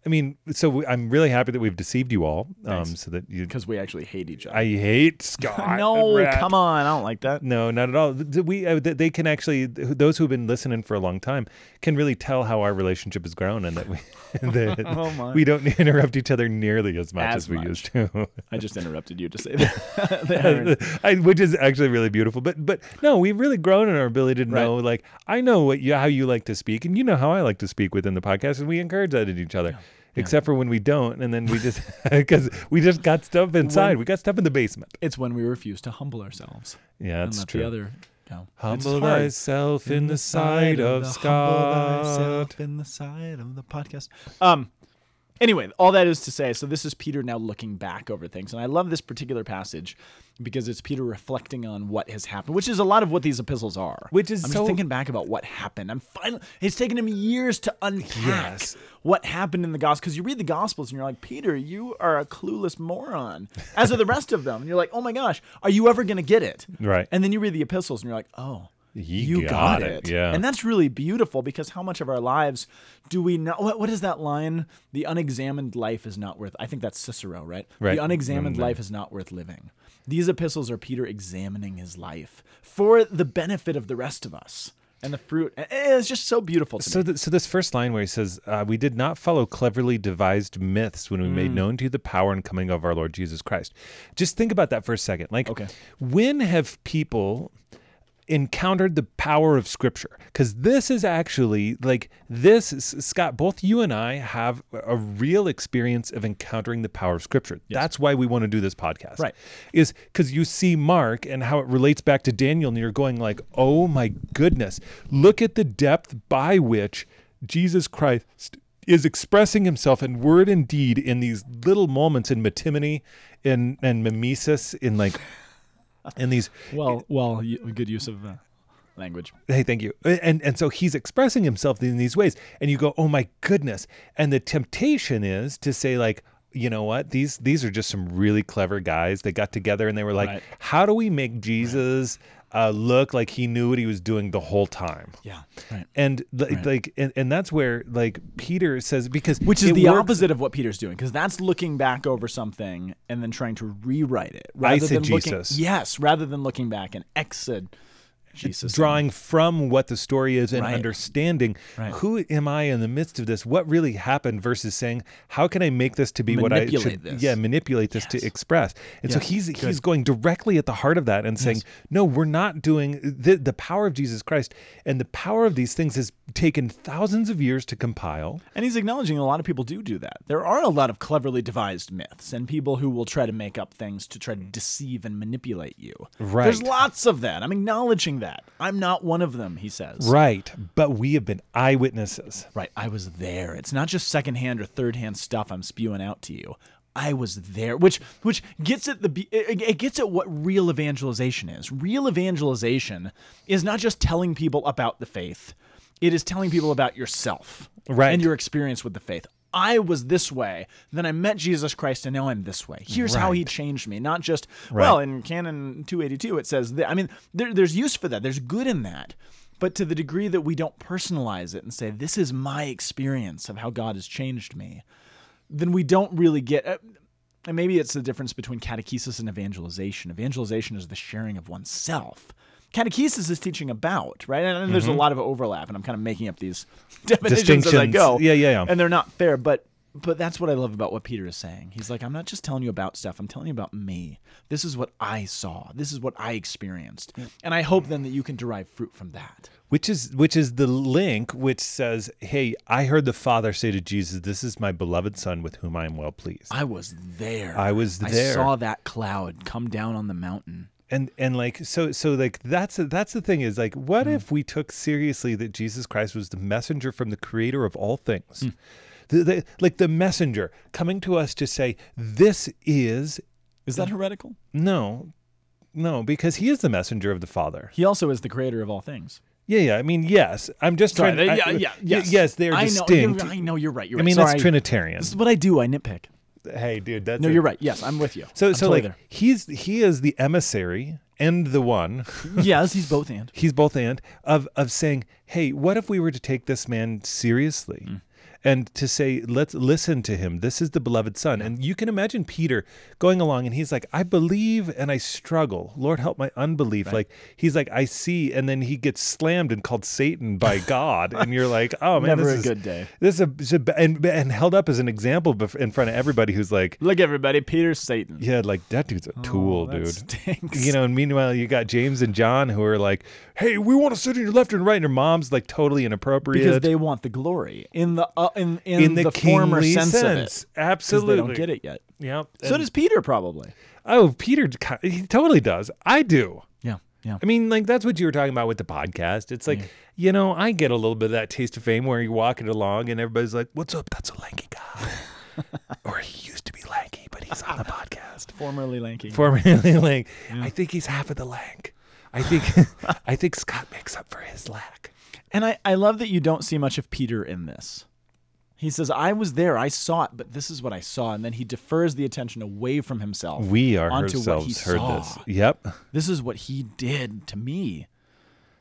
Speaker 2: I mean, so we, I'm really happy that we've deceived you all, um,
Speaker 3: Nice.
Speaker 2: so that you.
Speaker 3: Because we actually hate each other.
Speaker 2: I hate [LAUGHS] Scott.
Speaker 3: no,
Speaker 2: Rat.
Speaker 3: come on. I don't like that.
Speaker 2: No, not at all. Th- th- We uh, th- they can actually th- those who've been listening for a long time can really tell how our relationship has grown and that we [LAUGHS] [LAUGHS] that
Speaker 3: Oh, my.
Speaker 2: we don't interrupt each other nearly as much as,
Speaker 3: As
Speaker 2: we
Speaker 3: much.
Speaker 2: used to.
Speaker 3: I just interrupted you to say that. There.
Speaker 2: I, which is actually really beautiful. But but no, we've really grown in our ability to
Speaker 3: Right.
Speaker 2: know. Like I know what you how you like to speak, and you know how I like to speak within the podcast, and we encourage that in each other. Except for when we don't, and then we just [LAUGHS] because we just got stuff inside.
Speaker 3: When-
Speaker 2: we got stuff in the basement.
Speaker 3: it's when we refuse to humble ourselves.
Speaker 2: Yeah, that's true.
Speaker 3: the other. It's
Speaker 2: Humble thyself in the sight of
Speaker 3: the-
Speaker 2: Scott.
Speaker 3: Humble thyself in the sight of the podcast. Um. Anyway, all that is to say, so this is Peter now looking back over things, and I love this particular passage because it's Peter reflecting on what has happened, which is a lot of what these epistles are.
Speaker 2: Which is
Speaker 3: I'm
Speaker 2: so-
Speaker 3: just thinking back about what happened. I'm finally. It's taken him years to unpack
Speaker 2: Yes.
Speaker 3: what happened in the gospel because you read the gospels and you're like, Peter, you are a clueless moron, as are the rest of them. And you're like, oh my gosh, are you ever going to get it?
Speaker 2: Right.
Speaker 3: And then you read the epistles and you're like, oh,
Speaker 2: He
Speaker 3: you
Speaker 2: got
Speaker 3: got,
Speaker 2: it,
Speaker 3: it.
Speaker 2: yeah.
Speaker 3: And that's really beautiful because how much of our lives do we know? What, what is that line? The unexamined life is not worth. I think that's Cicero, right?
Speaker 2: Right.
Speaker 3: The unexamined
Speaker 2: Mm.
Speaker 3: life is not worth living. These epistles are Peter examining his life for the benefit of the rest of us. And the fruit, it's just so beautiful to
Speaker 2: So,
Speaker 3: me.
Speaker 2: th- so this first line where he says, uh, "We did not follow cleverly devised myths when we made
Speaker 3: Mm.
Speaker 2: known to you the power and coming of our Lord Jesus Christ." Just think about that for a second. Like,
Speaker 3: Okay.
Speaker 2: when have people encountered the power of Scripture? Because this is actually like this, Scott. Both you and I have a real experience of encountering the power of Scripture. That's why we want to do this podcast.
Speaker 3: Right.
Speaker 2: Is because you see Mark and how it relates back to Daniel, and you're going like, "Oh my goodness! Look at the depth by which Jesus Christ." Is expressing himself in word and deed in these little moments in Metimony and and Mimesis in like in these
Speaker 3: Well, well, good use of uh, language.
Speaker 2: Hey, thank you. And and so he's expressing himself in these ways, and you go, "Oh my goodness!" And the temptation is to say, like, you know what? These these are just some really clever guys. They got together and they were like,
Speaker 3: Right.
Speaker 2: "How do we make Jesus uh, look like he knew what he was doing the whole time?"
Speaker 3: Yeah, right.
Speaker 2: And li-
Speaker 3: Right.
Speaker 2: like, and, and that's where like Peter says because
Speaker 3: Which is the
Speaker 2: works-
Speaker 3: opposite of what Peter's doing, because that's looking back over something and then trying to rewrite it. Rather than looking,
Speaker 2: Eisegesis.
Speaker 3: yes, rather than looking back and exed Jesus.
Speaker 2: drawing from what the story is and
Speaker 3: Right.
Speaker 2: understanding
Speaker 3: Right.
Speaker 2: who am I in the midst of this? What really happened versus saying, how can I make this to be what I should
Speaker 3: this.
Speaker 2: yeah, manipulate this
Speaker 3: Yes.
Speaker 2: to express. And so he's
Speaker 3: good.
Speaker 2: he's going directly at the heart of that and saying, no, we're not doing the, the power of Jesus Christ and the power of these things has taken thousands of years to compile.
Speaker 3: And he's acknowledging a lot of people do do that. There are a lot of cleverly devised myths and people who will try to make up things to try to deceive and manipulate you.
Speaker 2: Right.
Speaker 3: There's lots of that. I'm acknowledging that. I'm not one of them, he says.
Speaker 2: Right. But we have been eyewitnesses.
Speaker 3: Right. I was there. It's not just secondhand or thirdhand stuff I'm spewing out to you. I was there, which which gets at the it gets at what real evangelization is. Real evangelization is not just telling people about the faith; it is telling people about yourself
Speaker 2: Right.
Speaker 3: and your experience with the faith. I was this way, then I met Jesus Christ, and now I'm this way. Here's how He changed me. Not just well, in Canon 282 it says that. I mean, there, there's use for that. There's good in that. But to the degree that we don't personalize it and say, this is my experience of how God has changed me, then we don't really get. Uh, and maybe it's the difference between catechesis and evangelization. Evangelization is the sharing of oneself. Catechesis is teaching about, right? And, and there's a mm-hmm. lot of overlap, and I'm kind of making up these [LAUGHS] definitions as I go.
Speaker 2: Yeah, yeah, yeah.
Speaker 3: And they're not fair, but but that's what I love about what Peter is saying. He's like, I'm not just telling you about stuff. I'm telling you about me. This is what I saw. This is what I experienced. And I hope then that you can derive fruit from that.
Speaker 2: Which is which is the link which says, "Hey, I heard the Father say to Jesus, this is my beloved son with whom I am well pleased."
Speaker 3: I was there.
Speaker 2: I was there.
Speaker 3: I saw that cloud come down on the mountain.
Speaker 2: And and like so so like that's that's the thing is like what mm. if we took seriously that Jesus Christ was the messenger from the creator of all things mm. the, the, like the messenger coming to us to say this is
Speaker 3: Is that heretical?
Speaker 2: no no because he is the messenger of the father
Speaker 3: He also is the creator of all things.
Speaker 2: yeah yeah i mean yes i'm just
Speaker 3: Sorry,
Speaker 2: trying I-
Speaker 3: yeah, yeah, yes.
Speaker 2: yes they're
Speaker 3: I know,
Speaker 2: distinct
Speaker 3: you're- I know you're right. You're
Speaker 2: i mean
Speaker 3: Sorry.
Speaker 2: that's trinitarian
Speaker 3: This is what I do. I nitpick.
Speaker 2: Hey dude that's
Speaker 3: No,
Speaker 2: a-
Speaker 3: you're right. Yes, I'm with you.
Speaker 2: so
Speaker 3: I'm
Speaker 2: so
Speaker 3: totally
Speaker 2: like he's he is the emissary and the one [LAUGHS]
Speaker 3: yes, he's both and.
Speaker 2: he's both and of of saying, "Hey, what if we were to take this man seriously?"
Speaker 3: Mm.
Speaker 2: And to say, let's listen to him. This is the beloved son. And you can imagine Peter going along and he's like, I believe and I struggle. Lord, help my unbelief. Like, he's like, I see. And then he gets slammed and called Satan by [LAUGHS] God. and you're like, oh, man,
Speaker 3: Never
Speaker 2: this
Speaker 3: a
Speaker 2: is
Speaker 3: good day.
Speaker 2: This is a, this is a- and, and held up as an example in front of everybody who's like,
Speaker 3: Look, everybody, Peter's Satan.
Speaker 2: yeah, like that dude's a tool,
Speaker 3: Oh,
Speaker 2: dude.
Speaker 3: stinks.
Speaker 2: You know, and meanwhile, you got James and John who are like, "Hey, we want to sit in your left and right," and your mom's like totally inappropriate
Speaker 3: because they want the glory in the uh, in in,
Speaker 2: in the,
Speaker 3: former sense,
Speaker 2: sense,
Speaker 3: of it. 'Cause
Speaker 2: absolutely.
Speaker 3: they don't get it yet.
Speaker 2: Yep.
Speaker 3: So
Speaker 2: And-
Speaker 3: does Peter probably.
Speaker 2: oh Peter, he totally does. I do.
Speaker 3: Yeah, yeah.
Speaker 2: I mean, like that's what you were talking about with the podcast. It's like, you know, I get a little bit of that taste of fame where you're walking along and everybody's like, "What's up? That's a lanky guy," [LAUGHS] or he used to be lanky, but he's on the podcast. [LAUGHS]
Speaker 3: Formerly lanky.
Speaker 2: Formerly [LAUGHS] lank. I think he's half of the lank. I think I think Scott makes up for his lack.
Speaker 3: And I, I love that you don't see much of Peter in this. He says, I was there, I saw it, but this is what I saw. And then he defers the attention away from himself.
Speaker 2: We are
Speaker 3: onto what he
Speaker 2: heard
Speaker 3: saw.
Speaker 2: this. Yep.
Speaker 3: This is what he did to me.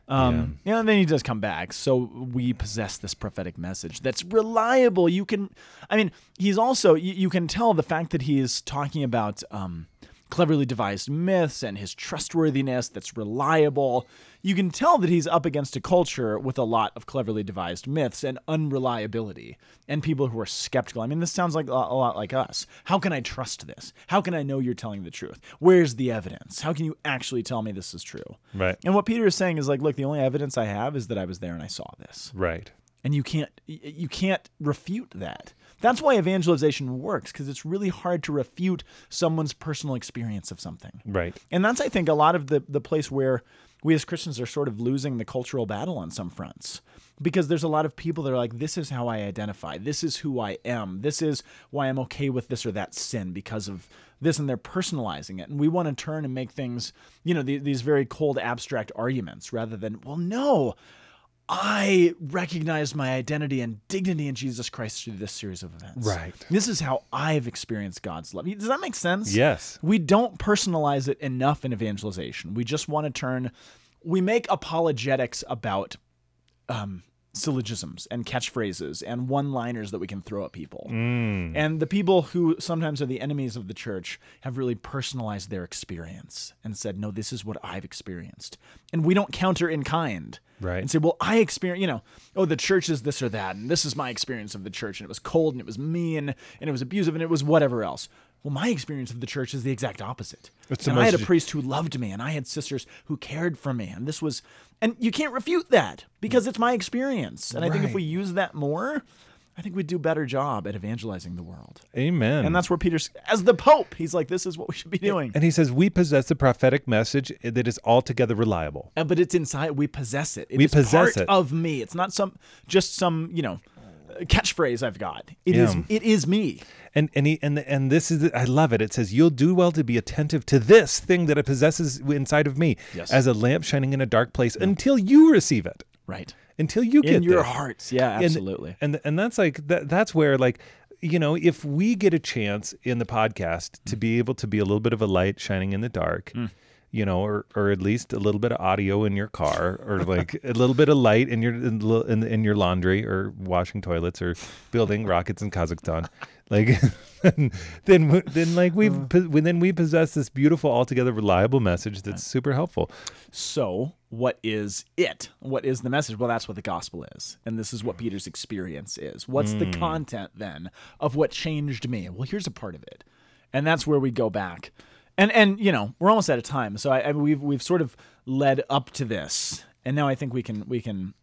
Speaker 3: Um, yeah. and then he does come back. So we possess this prophetic message that's reliable. You can, I mean, he's also, you, you can tell the fact that he is talking about um, cleverly devised myths and his trustworthiness that's reliable. You can tell that he's up against a culture with a lot of cleverly devised myths and unreliability and people who are skeptical. I mean, this sounds like a lot like us. How can I trust this? How can I know you're telling the truth? Where's the evidence? How can you actually tell me this is true?
Speaker 2: Right.
Speaker 3: And what Peter is saying is like, look, the only evidence I have is that I was there and I saw this.
Speaker 2: Right.
Speaker 3: And you can't you can't refute that. That's why evangelization works because it's really hard to refute someone's personal experience of something.
Speaker 2: Right.
Speaker 3: And that's I think a lot of the the place where we as Christians are sort of losing the cultural battle on some fronts. Because there's a lot of people that are like, this is how I identify. This is who I am. This is why I'm okay with this or that sin because of this. And they're personalizing it. And we want to turn and make things, you know, the, these very cold, abstract arguments rather than, well, no, I recognize my identity and dignity in Jesus Christ through this series of events.
Speaker 2: Right.
Speaker 3: This is how I've experienced God's love. Does that make sense?
Speaker 2: Yes.
Speaker 3: We don't personalize it enough in evangelization. We just want to turn, we make apologetics about um, syllogisms and catchphrases and one liners that we can throw at people. Mm. And the people who sometimes are the enemies of the church have really personalized their experience and said, no, this is what I've experienced. And we don't counter in kind.
Speaker 2: Right.
Speaker 3: And say, well, I experience, you know, oh, the church is this or that, and this is my experience of the church, and it was cold, and it was mean, and it was abusive, and it was whatever else. Well, my experience of the church is the exact opposite.
Speaker 2: It's
Speaker 3: and I had a priest who loved me, and I had sisters who cared for me, and this was, and you can't refute that because it's my experience. And I think if we use that more, I think we'd do a better job at evangelizing the world.
Speaker 2: Amen.
Speaker 3: And that's where Peter's, as the Pope, he's like, this is what we should be doing.
Speaker 2: and he says we possess a prophetic message that is altogether reliable.
Speaker 3: Uh, but it's inside. We possess it. It
Speaker 2: We possess
Speaker 3: part
Speaker 2: it.
Speaker 3: of me. It's not some just some you know catchphrase I've got. It is.
Speaker 2: Yeah.
Speaker 3: It is me.
Speaker 2: And and he and and this is I love it. It says you'll do well to be attentive to this thing that it possesses inside of me
Speaker 3: Yes.
Speaker 2: as a lamp shining in a dark place until you receive it.
Speaker 3: Right.
Speaker 2: Until you get
Speaker 3: In your
Speaker 2: there.
Speaker 3: hearts. Yeah. Absolutely.
Speaker 2: And and that's like that, that's where like you know if we get a chance in the podcast to mm. be able to be a little bit of a light shining in the dark. Mm. You know, or, or at least a little bit of audio in your car, or like a little bit of light in your in, in, in your laundry, or washing toilets, or building rockets in Kazakhstan. Like, [LAUGHS] then then then like we've uh. po- then we possess this beautiful, altogether reliable message that's super helpful.
Speaker 3: So, what is it? What is the message? Well, that's what the gospel is. And this is what Peter's experience is. What's the hmm. content then of what changed me? Well, here's a part of it. And that's where we go back. And and you know, we're almost out of time. So I, I we've we've sort of led up to this. And now I think we can we can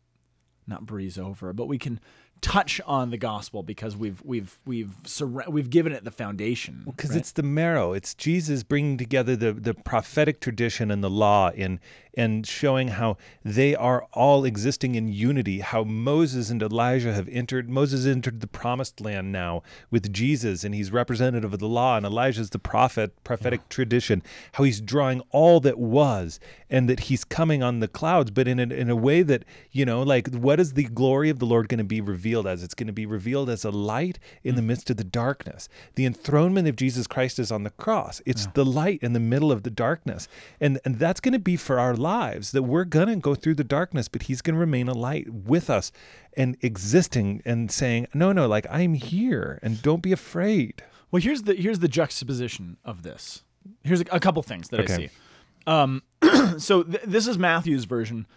Speaker 3: not breeze over, but we can touch on the gospel because we've we've we've surra- we've given it the foundation.
Speaker 2: because
Speaker 3: right?
Speaker 2: it's the marrow it's jesus bringing together the, the prophetic tradition and the law in and showing how they are all existing in unity how moses and elijah have entered moses entered the promised land now with jesus and he's representative of the law and elijah's the prophet prophetic tradition how he's drawing all that was and that he's coming on the clouds but in a, in a way that you know like what is the glory of the lord going to be revealed as? It's going to be revealed as a light in the mm. midst of the darkness. The enthronement of jesus christ is on the cross. It's the light in the middle of the darkness. And and that's going to be for our lives that we're going to go through the darkness but he's going to remain a light with us and existing and saying no no like i'm here and don't be afraid
Speaker 3: Well, here's the here's the juxtaposition of this. Here's a, a couple things that I see. Um, [CLEARS THROAT] so th- this is Matthew's version.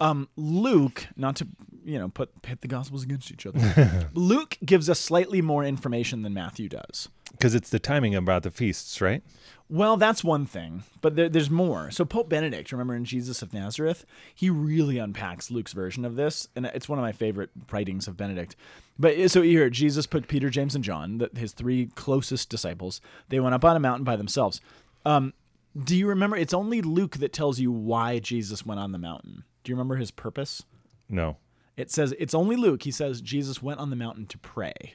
Speaker 3: Um, Luke, not to you know put pit the gospels against each other. [LAUGHS] Luke gives us slightly more information than Matthew does.
Speaker 2: because it's the timing about the feasts right
Speaker 3: Well, that's one thing, but there, there's more. So Pope Benedict, remember in Jesus of Nazareth, he really unpacks Luke's version of this, and it's one of my favorite writings of Benedict. But so here, Jesus put Peter, James, and John, the, his three closest disciples. They went up on a mountain by themselves. Um, do you remember? It's only Luke that tells you why Jesus went on the mountain. Do you remember his purpose?
Speaker 2: no
Speaker 3: It says it's only Luke. He says Jesus went on the mountain to pray.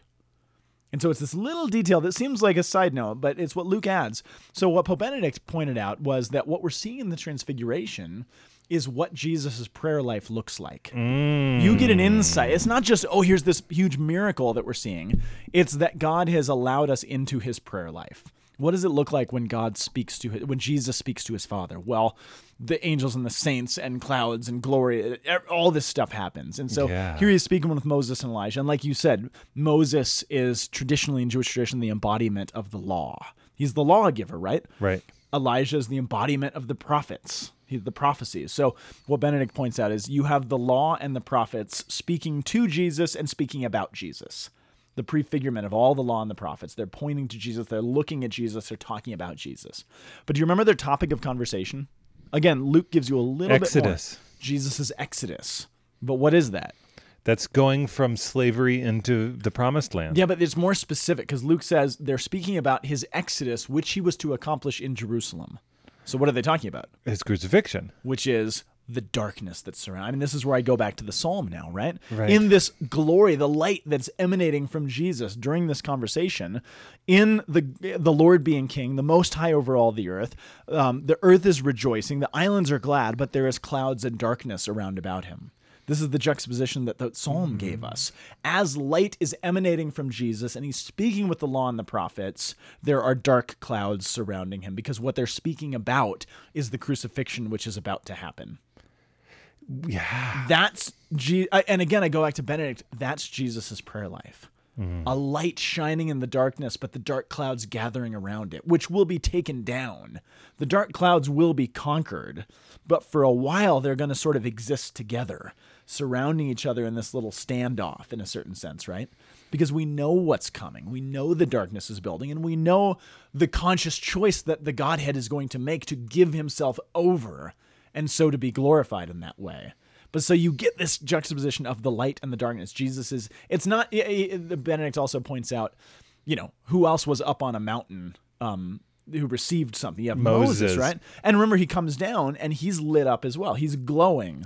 Speaker 3: And so it's this little detail that seems like a side note, but it's what Luke adds. So what Pope Benedict pointed out was that what we're seeing in the Transfiguration is what Jesus' prayer life looks like. Mm. You get an insight. It's not just, oh, here's this huge miracle that we're seeing. It's that God has allowed us into his prayer life. What does it look like when God speaks to when Jesus speaks to his Father? Well, the angels and the saints and clouds and glory, all this stuff happens. And so
Speaker 2: Yeah.
Speaker 3: here he is speaking with Moses and Elijah. And like you said, Moses is traditionally in Jewish tradition the embodiment of the law. He's the lawgiver, right?
Speaker 2: right
Speaker 3: Elijah is the embodiment of the prophets, he, the prophecies. So, what Benedict points out is you have the law and the prophets speaking to Jesus and speaking about Jesus. The prefigurement of all the law and the prophets. They're pointing to Jesus, they're looking at Jesus, they're talking about Jesus. But do you remember their topic of conversation? Again, Luke gives you a little
Speaker 2: Exodus.
Speaker 3: bit more. Jesus' Exodus. But what is that?
Speaker 2: That's going from slavery into the promised land.
Speaker 3: Yeah, but it's more specific because Luke says they're speaking about his exodus, which he was to accomplish in Jerusalem. So, what are they talking about?
Speaker 2: His crucifixion.
Speaker 3: which is the darkness that's surrounding. I mean, this is where I go back to the psalm now, right?
Speaker 2: Right.
Speaker 3: In this glory, the light that's emanating from Jesus during this conversation, in the the Lord being King, the Most High over all the earth, um, the earth is rejoicing, the islands are glad, but there is clouds and darkness around about him. This is the juxtaposition that the psalm gave us. As light is emanating from Jesus and he's speaking with the law and the prophets, there are dark clouds surrounding him because what they're speaking about is the crucifixion which is about to happen.
Speaker 2: Yeah.
Speaker 3: That's Je- I- and again I go back to Benedict, that's Jesus's prayer life. Mm-hmm. A light shining in the darkness, but the dark clouds gathering around it, which will be taken down. The dark clouds will be conquered, but for a while they're going to sort of exist together, surrounding each other in this little standoff in a certain sense, right? Because we know what's coming. We know the darkness is building, and we know the conscious choice that the Godhead is going to make to give himself over and so to be glorified in that way. But so you get this juxtaposition of the light and the darkness. Jesus is, it's not, i- i- the Benedict also points out, you know, who else was up on a mountain um, who received something? You have Moses.
Speaker 2: Moses.
Speaker 3: right? And remember, he comes down and he's lit up as well. He's glowing.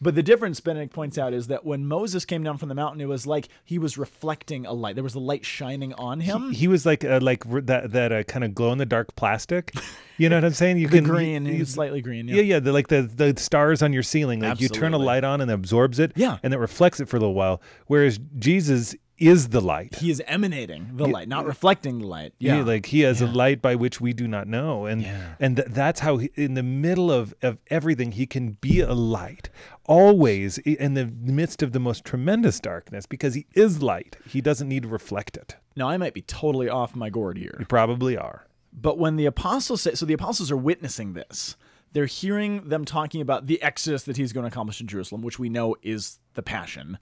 Speaker 3: But the difference Benedict points out is that when Moses came down from the mountain, it was like he was reflecting a light. There was a light shining on him.
Speaker 2: He was like uh, like that that uh, kind of glow in the dark plastic. You know what I'm saying? You [LAUGHS]
Speaker 3: the
Speaker 2: can
Speaker 3: green,
Speaker 2: you-
Speaker 3: he was slightly green.
Speaker 2: yeah, yeah, the, like the the stars on your ceiling. Like you turn a light on and it absorbs it.
Speaker 3: Yeah.
Speaker 2: and it reflects it for a little while. Whereas Jesus is the light.
Speaker 3: He is emanating the light, not reflecting the light.
Speaker 2: He- like he has a light by which we do not know, and and th- that's how he, in the middle of of everything he can be a light, always in the midst of the most tremendous darkness, because he is light. He doesn't need to reflect it.
Speaker 3: Now I might be totally off my gourd here.
Speaker 2: You probably are.
Speaker 3: But when the apostles say, so the apostles are witnessing this, they're hearing them talking about the exodus that he's going to accomplish in Jerusalem, which we know is the passion.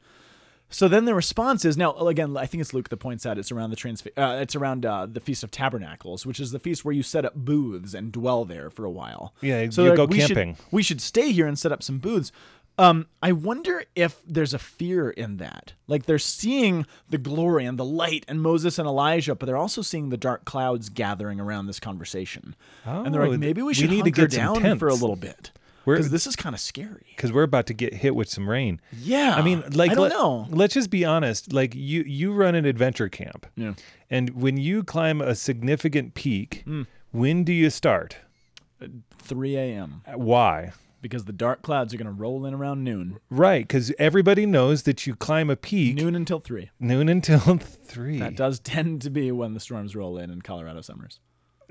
Speaker 3: So then the response is now again. I think it's Luke that points out it's around the trans. Uh, it's around uh, the feast of tabernacles, which is the feast where you set up booths and dwell there for a while.
Speaker 2: Yeah,
Speaker 3: so
Speaker 2: you
Speaker 3: they're
Speaker 2: go
Speaker 3: like, we should-
Speaker 2: camping.
Speaker 3: we should stay here and set up some booths. Um, I wonder if there's a fear in that. Like they're seeing the glory and the light and Moses and Elijah, but they're also seeing the dark clouds gathering around this conversation. and they're
Speaker 2: Oh,
Speaker 3: like, maybe we
Speaker 2: we
Speaker 3: should
Speaker 2: need to get
Speaker 3: down for a little bit. Because this is kind of scary.
Speaker 2: because we're about to get hit with some rain.
Speaker 3: Yeah.
Speaker 2: I mean, like,
Speaker 3: I don't
Speaker 2: let,
Speaker 3: know.
Speaker 2: Let's just be honest. Like, you you run an adventure camp,
Speaker 3: Yeah.
Speaker 2: and when you climb a significant peak,
Speaker 3: Hmm.
Speaker 2: when do you start?
Speaker 3: 3 a.m.
Speaker 2: Why?
Speaker 3: because the dark clouds are going to roll in around noon.
Speaker 2: Right, because everybody knows that you climb a peak noon,
Speaker 3: until 3.
Speaker 2: Noon until [LAUGHS] three.
Speaker 3: That does tend to be when the storms roll in in Colorado summers.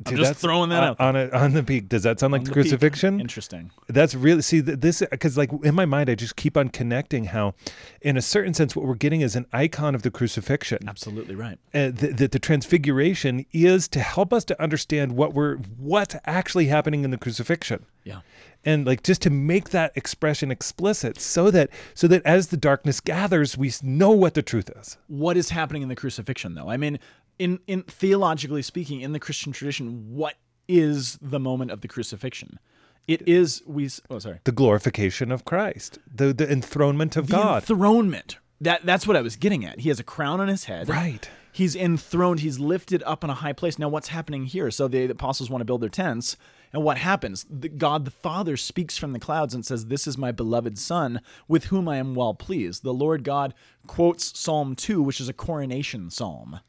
Speaker 2: Dude,
Speaker 3: just throwing that
Speaker 2: on,
Speaker 3: out
Speaker 2: on a, on the peak. Does that sound like the,
Speaker 3: the peak.
Speaker 2: crucifixion?
Speaker 3: Interesting.
Speaker 2: That's really see th- this because like in my mind, I just keep on connecting how, in a certain sense, what we're getting is an icon of the crucifixion.
Speaker 3: Absolutely right.
Speaker 2: uh, that the, the transfiguration is to help us to understand what we're what's actually happening in the crucifixion
Speaker 3: Yeah.
Speaker 2: and like just to make that expression explicit so that so that as the darkness gathers we know what the truth is
Speaker 3: What is happening in the crucifixion, though? I mean, in, in theologically speaking, in the Christian tradition, what is the moment of the crucifixion? It is we. Oh, sorry.
Speaker 2: the glorification of christ the the enthronement of
Speaker 3: The
Speaker 2: god
Speaker 3: enthronement. That that's what I was getting at. He has a crown on his head.
Speaker 2: right
Speaker 3: He's enthroned. He's lifted up in a high place. Now, what's happening here? So the apostles want to build their tents, and what happens? The, God the Father speaks from the clouds and says, "This is my beloved Son, with whom I am well pleased." The Lord God quotes Psalm two, which is a coronation psalm.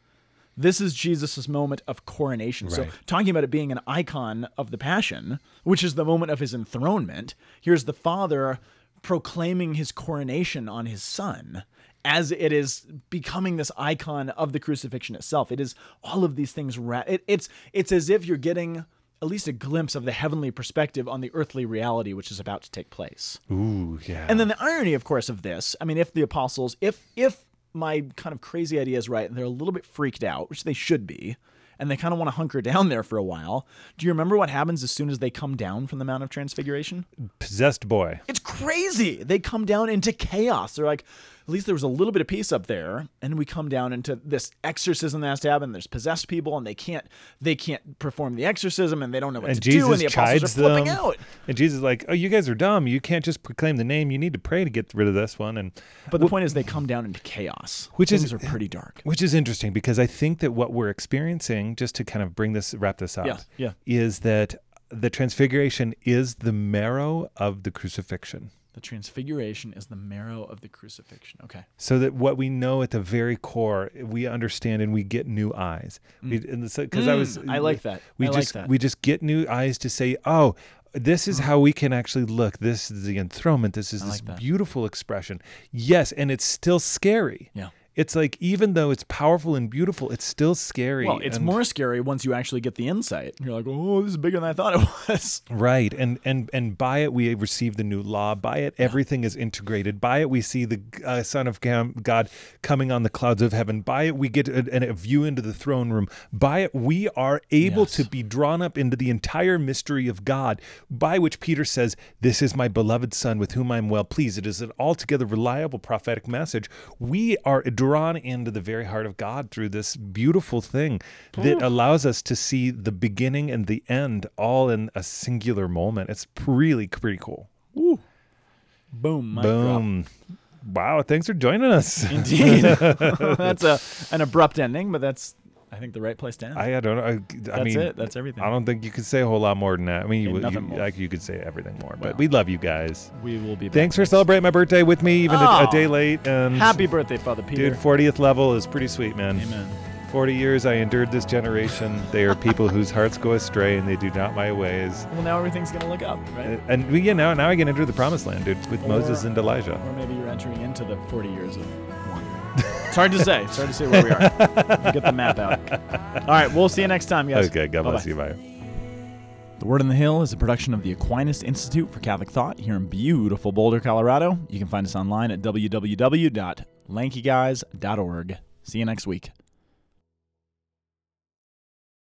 Speaker 3: This is Jesus' moment of coronation. So, talking about it being an icon of the Passion, which is the moment of his enthronement, here's the Father proclaiming his coronation on his Son as it is becoming this icon of the crucifixion itself. It is all of these things. Ra- it, it's it's as if you're getting at least a glimpse of the heavenly perspective on the earthly reality which is about to take place.
Speaker 2: ooh yeah
Speaker 3: And then the irony, of course, of this, I mean, if the apostles, if if my kind of crazy idea is right, and they're a little bit freaked out, which they should be, and they kind of want to hunker [LAUGHS] down there for a while. Do you remember what happens as soon as they come down from the Mount of Transfiguration?
Speaker 2: possessed boy
Speaker 3: It's crazy. They come down into chaos. They're like, at least there was a little bit of peace up there, and we come down into this exorcism that has to happen. There's possessed people, and they can't they can't perform the exorcism, and they don't know what
Speaker 2: and
Speaker 3: to
Speaker 2: jesus
Speaker 3: do, and the apostles
Speaker 2: chides
Speaker 3: are flipping
Speaker 2: them
Speaker 3: out.
Speaker 2: and jesus is like oh you guys are dumb you can't just proclaim the name you need to pray to get rid of this one and
Speaker 3: But the point is, they come down into chaos,
Speaker 2: Which is-
Speaker 3: are pretty eh, dark.
Speaker 2: Which is interesting because I think that what we're experiencing, just to kind of bring this, wrap this up,
Speaker 3: Yeah, yeah.
Speaker 2: is that the transfiguration is the marrow of the crucifixion.
Speaker 3: The transfiguration is the marrow of the crucifixion. Okay.
Speaker 2: So that what we know at the very core, we understand and we get new eyes. Because I was,
Speaker 3: Mm, I like that.
Speaker 2: We
Speaker 3: I like
Speaker 2: just
Speaker 3: that.
Speaker 2: we just get new eyes to say, oh, this is how we can actually look. This is the enthronement. This is
Speaker 3: I
Speaker 2: this
Speaker 3: like
Speaker 2: beautiful expression. Yes, and it's still scary.
Speaker 3: Yeah.
Speaker 2: It's like even though it's powerful and beautiful, it's still scary.
Speaker 3: Well, it's
Speaker 2: and-
Speaker 3: more scary once you actually get the insight. You're like, oh, this is bigger than I thought it [LAUGHS] was.
Speaker 2: Right, and and and by it we receive the new law. By it, everything is integrated. By it, we see the uh, Son of God coming on the clouds of heaven. By it, we get a, a view into the throne room. By it, we are able
Speaker 3: Yes.
Speaker 2: to be drawn up into the entire mystery of God. By which Peter says, "This is my beloved Son, with whom I am well pleased." It is an altogether reliable prophetic message. We are drawn into the very heart of God through this beautiful thing that hmm. allows us to see the beginning and the end all in a singular moment. It's really pretty cool.
Speaker 3: Boom.
Speaker 2: Boom. Wow, thanks for joining us.
Speaker 3: Indeed. [LAUGHS] [LAUGHS] that's a an abrupt ending, but that's I think the right place to end.
Speaker 2: I, I don't know. I, I
Speaker 3: that's
Speaker 2: mean,
Speaker 3: it. That's everything.
Speaker 2: I don't think you could say a whole lot more than that. I mean, you,
Speaker 3: nothing
Speaker 2: you,
Speaker 3: more.
Speaker 2: like you could say everything more, but we love you guys.
Speaker 3: we will be back
Speaker 2: Thanks for
Speaker 3: next-
Speaker 2: celebrating my birthday with me, even a, a day late. And
Speaker 3: Happy birthday, Father Peter.
Speaker 2: dude, 40th level is pretty sweet, man.
Speaker 3: Amen.
Speaker 2: 40 years I endured this generation. They are people whose hearts go astray and they do not my ways.
Speaker 3: Well, now everything's gonna look up,
Speaker 2: Uh,
Speaker 3: right?
Speaker 2: And we, yeah, now now I can enter the promised land, dude, with
Speaker 3: Or-
Speaker 2: Moses and Elijah.
Speaker 3: Or maybe you're entering into the 40 years of. It's hard to say. It's hard to say where we are. Get the map out. All right, we'll see you next time, guys.
Speaker 2: Okay, God bless
Speaker 3: Bye-bye.
Speaker 2: you. Bye.
Speaker 3: The Word on the Hill is a production of the Aquinas Institute for Catholic Thought here in beautiful Boulder, Colorado. You can find us online at www.lankyguys.org. See you next week.